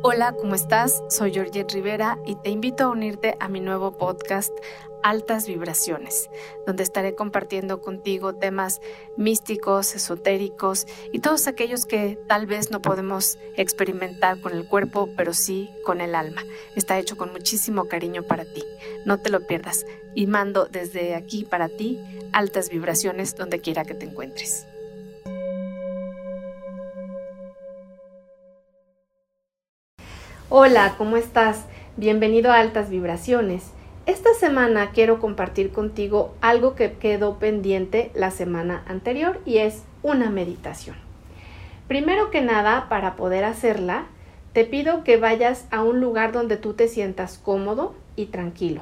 Hola, ¿cómo estás? Soy Georgette Rivera y te invito a unirte a mi nuevo podcast Altas Vibraciones, donde estaré compartiendo contigo temas místicos, esotéricos y todos aquellos que tal vez no podemos experimentar con el cuerpo, pero sí con el alma. Está hecho con muchísimo cariño para ti. No te lo pierdas y mando desde aquí para ti altas vibraciones donde quiera que te encuentres. Hola, ¿cómo estás? Bienvenido a Altas Vibraciones. Esta semana quiero compartir contigo algo que quedó pendiente la semana anterior y es una meditación. Primero que nada, para poder hacerla, te pido que vayas a un lugar donde tú te sientas cómodo y tranquilo,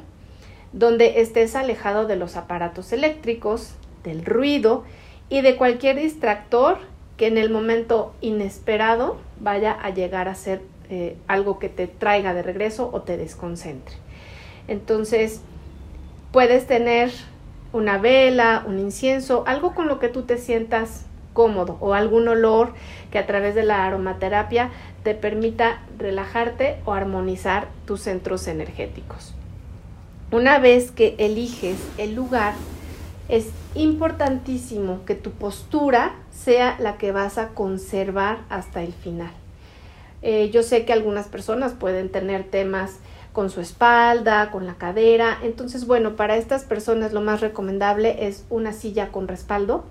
donde estés alejado de los aparatos eléctricos, del ruido y de cualquier distractor que en el momento inesperado vaya a llegar a ser eh, algo que te traiga de regreso o te desconcentre. Entonces, puedes tener una vela, un incienso, algo con lo que tú te sientas cómodo o algún olor que a través de la aromaterapia te permita relajarte o armonizar tus centros energéticos. Una vez que eliges el lugar, es importantísimo que tu postura sea la que vas a conservar hasta el final. Eh, yo sé que algunas personas pueden tener temas con su espalda, con la cadera. Entonces, bueno, para estas personas lo más recomendable es una silla con respaldo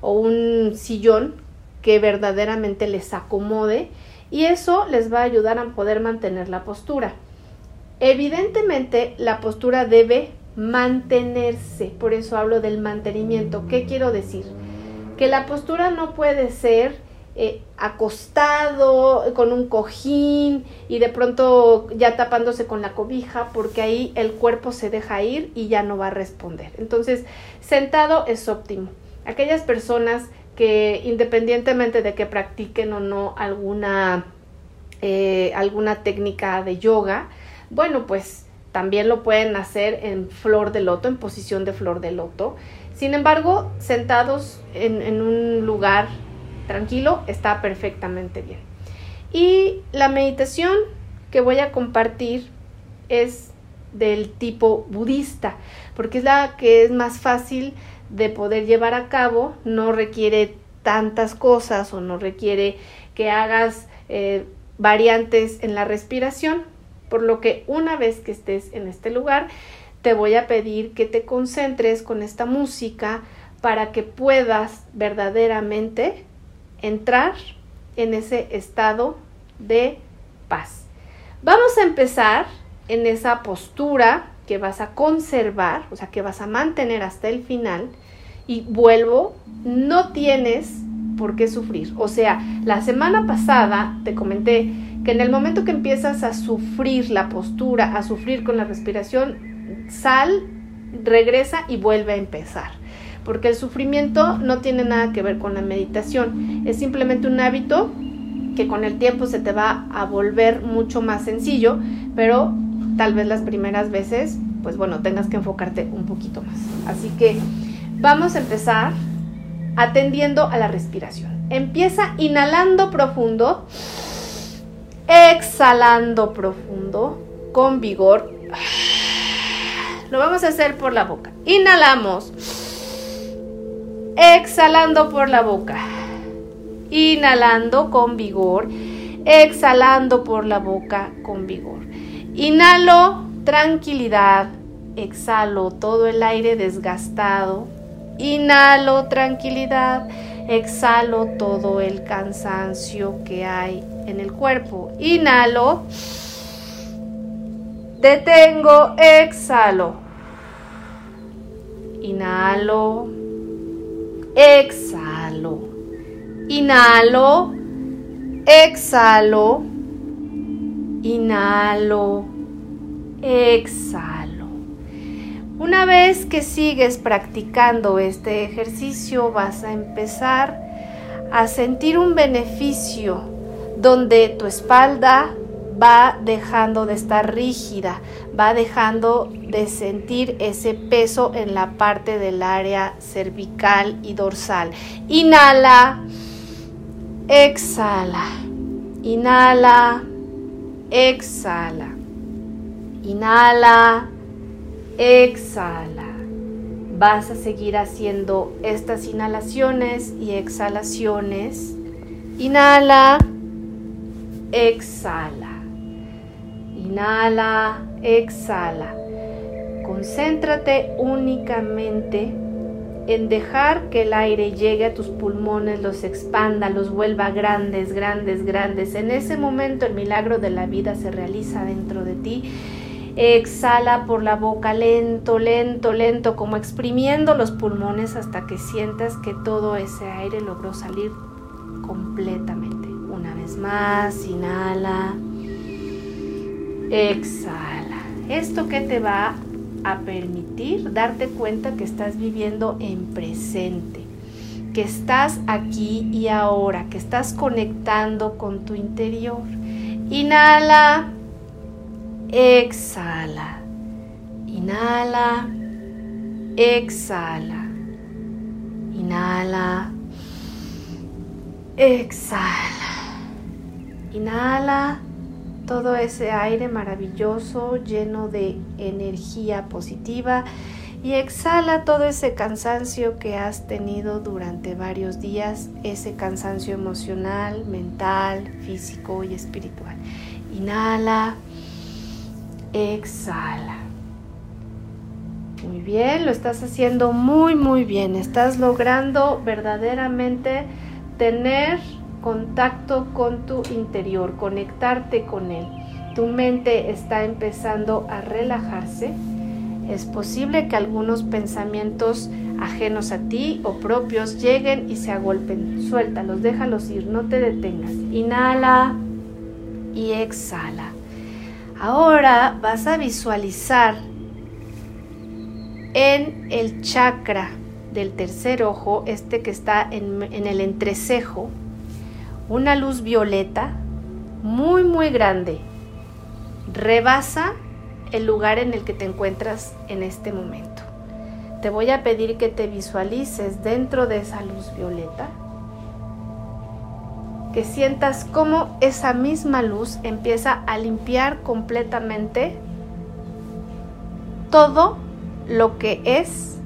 o un sillón que verdaderamente les acomode y eso les va a ayudar a poder mantener la postura. Evidentemente, la postura debe mantenerse, por eso hablo del mantenimiento. ¿Qué quiero decir? Que la postura no puede ser eh, acostado con un cojín y de pronto ya tapándose con la cobija porque ahí el cuerpo se deja ir y ya no va a responder. Entonces, sentado es óptimo. Aquellas personas que independientemente de que practiquen o no alguna, eh, alguna técnica de yoga, bueno, pues también lo pueden hacer en flor de loto, en posición de flor de loto. Sin embargo, sentados en, en un lugar tranquilo, está perfectamente bien. Y la meditación que voy a compartir es del tipo budista, porque es la que es más fácil de poder llevar a cabo, no requiere tantas cosas o no requiere que hagas eh, variantes en la respiración, por lo que una vez que estés en este lugar, te voy a pedir que te concentres con esta música para que puedas verdaderamente entrar en ese estado de paz. Vamos a empezar en esa postura que vas a conservar, o sea, que vas a mantener hasta el final. Y vuelvo, no tienes por qué sufrir. O sea, la semana pasada te comenté que en el momento que empiezas a sufrir la postura, a sufrir con la respiración, sal, regresa y vuelve a empezar porque el sufrimiento no tiene nada que ver con la meditación, es simplemente un hábito que con el tiempo se te va a volver mucho más sencillo, pero tal vez las primeras veces, pues bueno, tengas que enfocarte un poquito más. Así que vamos a empezar atendiendo a la respiración. Empieza inhalando profundo, exhalando profundo, con vigor. Lo vamos a hacer por la boca. Inhalamos. Exhalando por la boca. Inhalando con vigor. Exhalando por la boca con vigor. Inhalo tranquilidad. Exhalo todo el aire desgastado. Inhalo tranquilidad. Exhalo todo el cansancio que hay en el cuerpo. Inhalo. Detengo. Exhalo. Inhalo exhalo. Inhalo, exhalo, inhalo, exhalo. Una vez que sigues practicando este ejercicio vas a empezar a sentir un beneficio donde tu espalda va dejando de estar rígida, va dejando de sentir ese peso en la parte del área cervical y dorsal. Inhala, exhala, inhala, exhala. Inhala, exhala. Vas a seguir haciendo estas inhalaciones y exhalaciones. Inhala, exhala. Inhala, exhala. Concéntrate únicamente en dejar que el aire llegue a tus pulmones, los expanda, los vuelva grandes, grandes, grandes. En ese momento el milagro de la vida se realiza dentro de ti. Exhala por la boca lento, lento, lento, como exprimiendo los pulmones hasta que sientas que todo ese aire logró salir completamente. Una vez más, inhala, exhala. Esto que te va a permitir darte cuenta que estás viviendo en presente, que estás aquí y ahora, que estás conectando con tu interior. Inhala, exhala. Inhala, exhala. Inhala, exhala. Inhala todo ese aire maravilloso lleno de energía positiva y exhala todo ese cansancio que has tenido durante varios días, ese cansancio emocional, mental, físico y espiritual. Inhala, exhala. Muy bien, lo estás haciendo muy, muy bien. Estás logrando verdaderamente tener contacto con tu interior, conectarte con él. Tu mente está empezando a relajarse. Es posible que algunos pensamientos ajenos a ti o propios lleguen y se agolpen. Suéltalos, déjalos ir, no te detengas. Inhala y exhala. Ahora vas a visualizar en el chakra del tercer ojo, este que está en, en el entrecejo, una luz violeta muy muy grande rebasa el lugar en el que te encuentras en este momento. Te voy a pedir que te visualices dentro de esa luz violeta, que sientas cómo esa misma luz empieza a limpiar completamente todo lo que es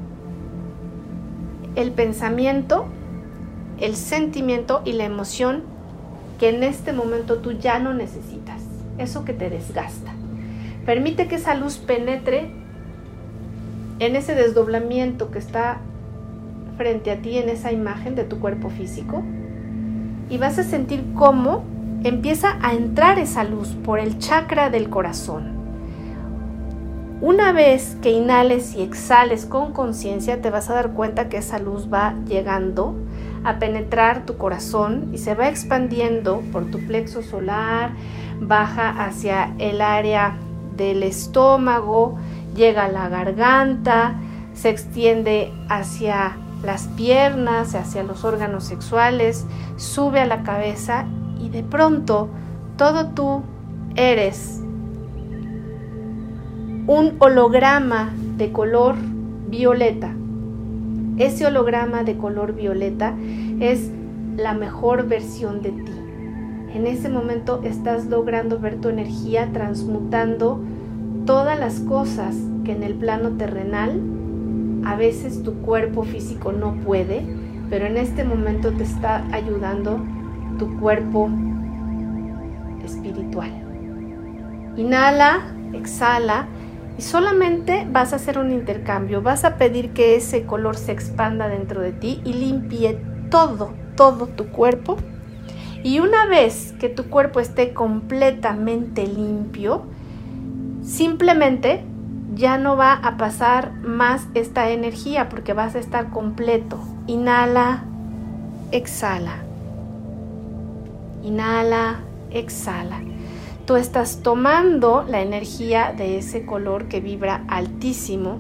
el pensamiento, el sentimiento y la emoción que en este momento tú ya no necesitas, eso que te desgasta. Permite que esa luz penetre en ese desdoblamiento que está frente a ti en esa imagen de tu cuerpo físico y vas a sentir cómo empieza a entrar esa luz por el chakra del corazón. Una vez que inhales y exhales con conciencia, te vas a dar cuenta que esa luz va llegando a penetrar tu corazón y se va expandiendo por tu plexo solar, baja hacia el área del estómago, llega a la garganta, se extiende hacia las piernas, hacia los órganos sexuales, sube a la cabeza y de pronto todo tú eres un holograma de color violeta ese holograma de color violeta es la mejor versión de ti. En ese momento estás logrando ver tu energía transmutando todas las cosas que en el plano terrenal a veces tu cuerpo físico no puede, pero en este momento te está ayudando tu cuerpo espiritual. Inhala, exhala y solamente vas a hacer un intercambio, vas a pedir que ese color se expanda dentro de ti y limpie todo, todo tu cuerpo. Y una vez que tu cuerpo esté completamente limpio, simplemente ya no va a pasar más esta energía porque vas a estar completo. Inhala, exhala. Inhala, exhala tú estás tomando la energía de ese color que vibra altísimo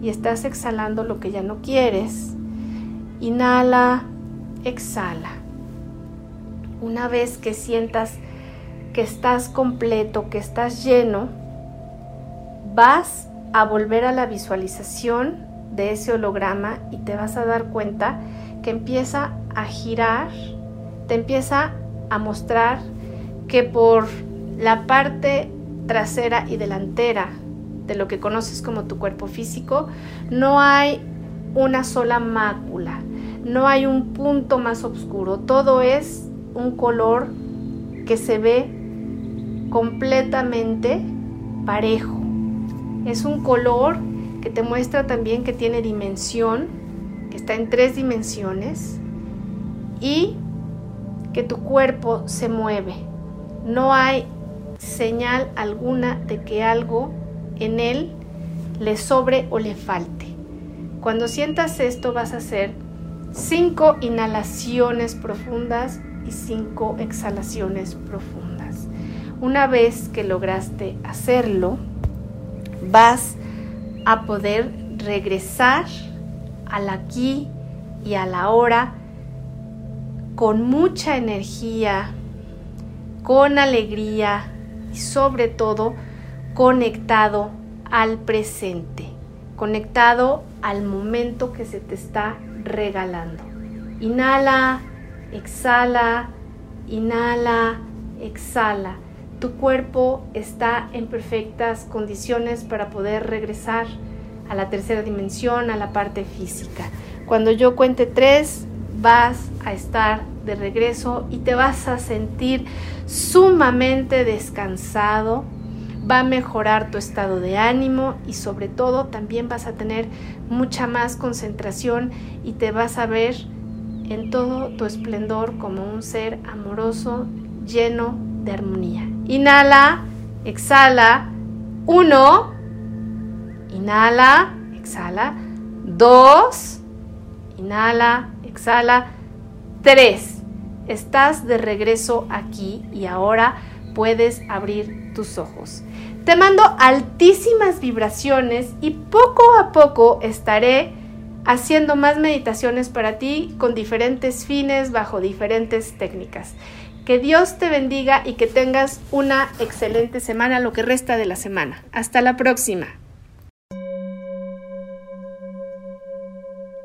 y estás exhalando lo que ya no quieres. Inhala, exhala. Una vez que sientas que estás completo, que estás lleno, vas a volver a la visualización de ese holograma y te vas a dar cuenta que empieza a girar, te empieza a mostrar que por la parte trasera y delantera de lo que conoces como tu cuerpo físico, no hay una sola mácula, no hay un punto más oscuro, todo es un color que se ve completamente parejo. Es un color que te muestra también que tiene dimensión, que está en tres dimensiones y que tu cuerpo se mueve. No hay señal alguna de que algo en él le sobre o le falte. Cuando sientas esto vas a hacer cinco inhalaciones profundas y cinco exhalaciones profundas. Una vez que lograste hacerlo, vas a poder regresar al aquí y a la hora con mucha energía, con alegría y sobre todo conectado al presente, conectado al momento que se te está regalando. Inhala, exhala, inhala, exhala. Tu cuerpo está en perfectas condiciones para poder regresar a la tercera dimensión, a la parte física. Cuando yo cuente tres, vas a estar de regreso y te vas a sentir sumamente descansado, va a mejorar tu estado de ánimo y sobre todo también vas a tener mucha más concentración y te vas a ver en todo tu esplendor como un ser amoroso lleno de armonía. Inhala, exhala, uno, inhala, exhala, dos, inhala, exhala, tres. Estás de regreso aquí y ahora puedes abrir tus ojos. Te mando altísimas vibraciones y poco a poco estaré haciendo más meditaciones para ti con diferentes fines, bajo diferentes técnicas. Que Dios te bendiga y que tengas una excelente semana, lo que resta de la semana. Hasta la próxima.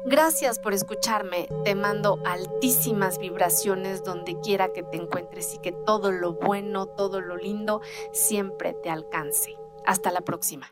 Gracias por escucharme. Te mando altísimas vibraciones donde quiera que te encuentres y que todo lo bueno, todo lo lindo siempre te alcance. Hasta la próxima.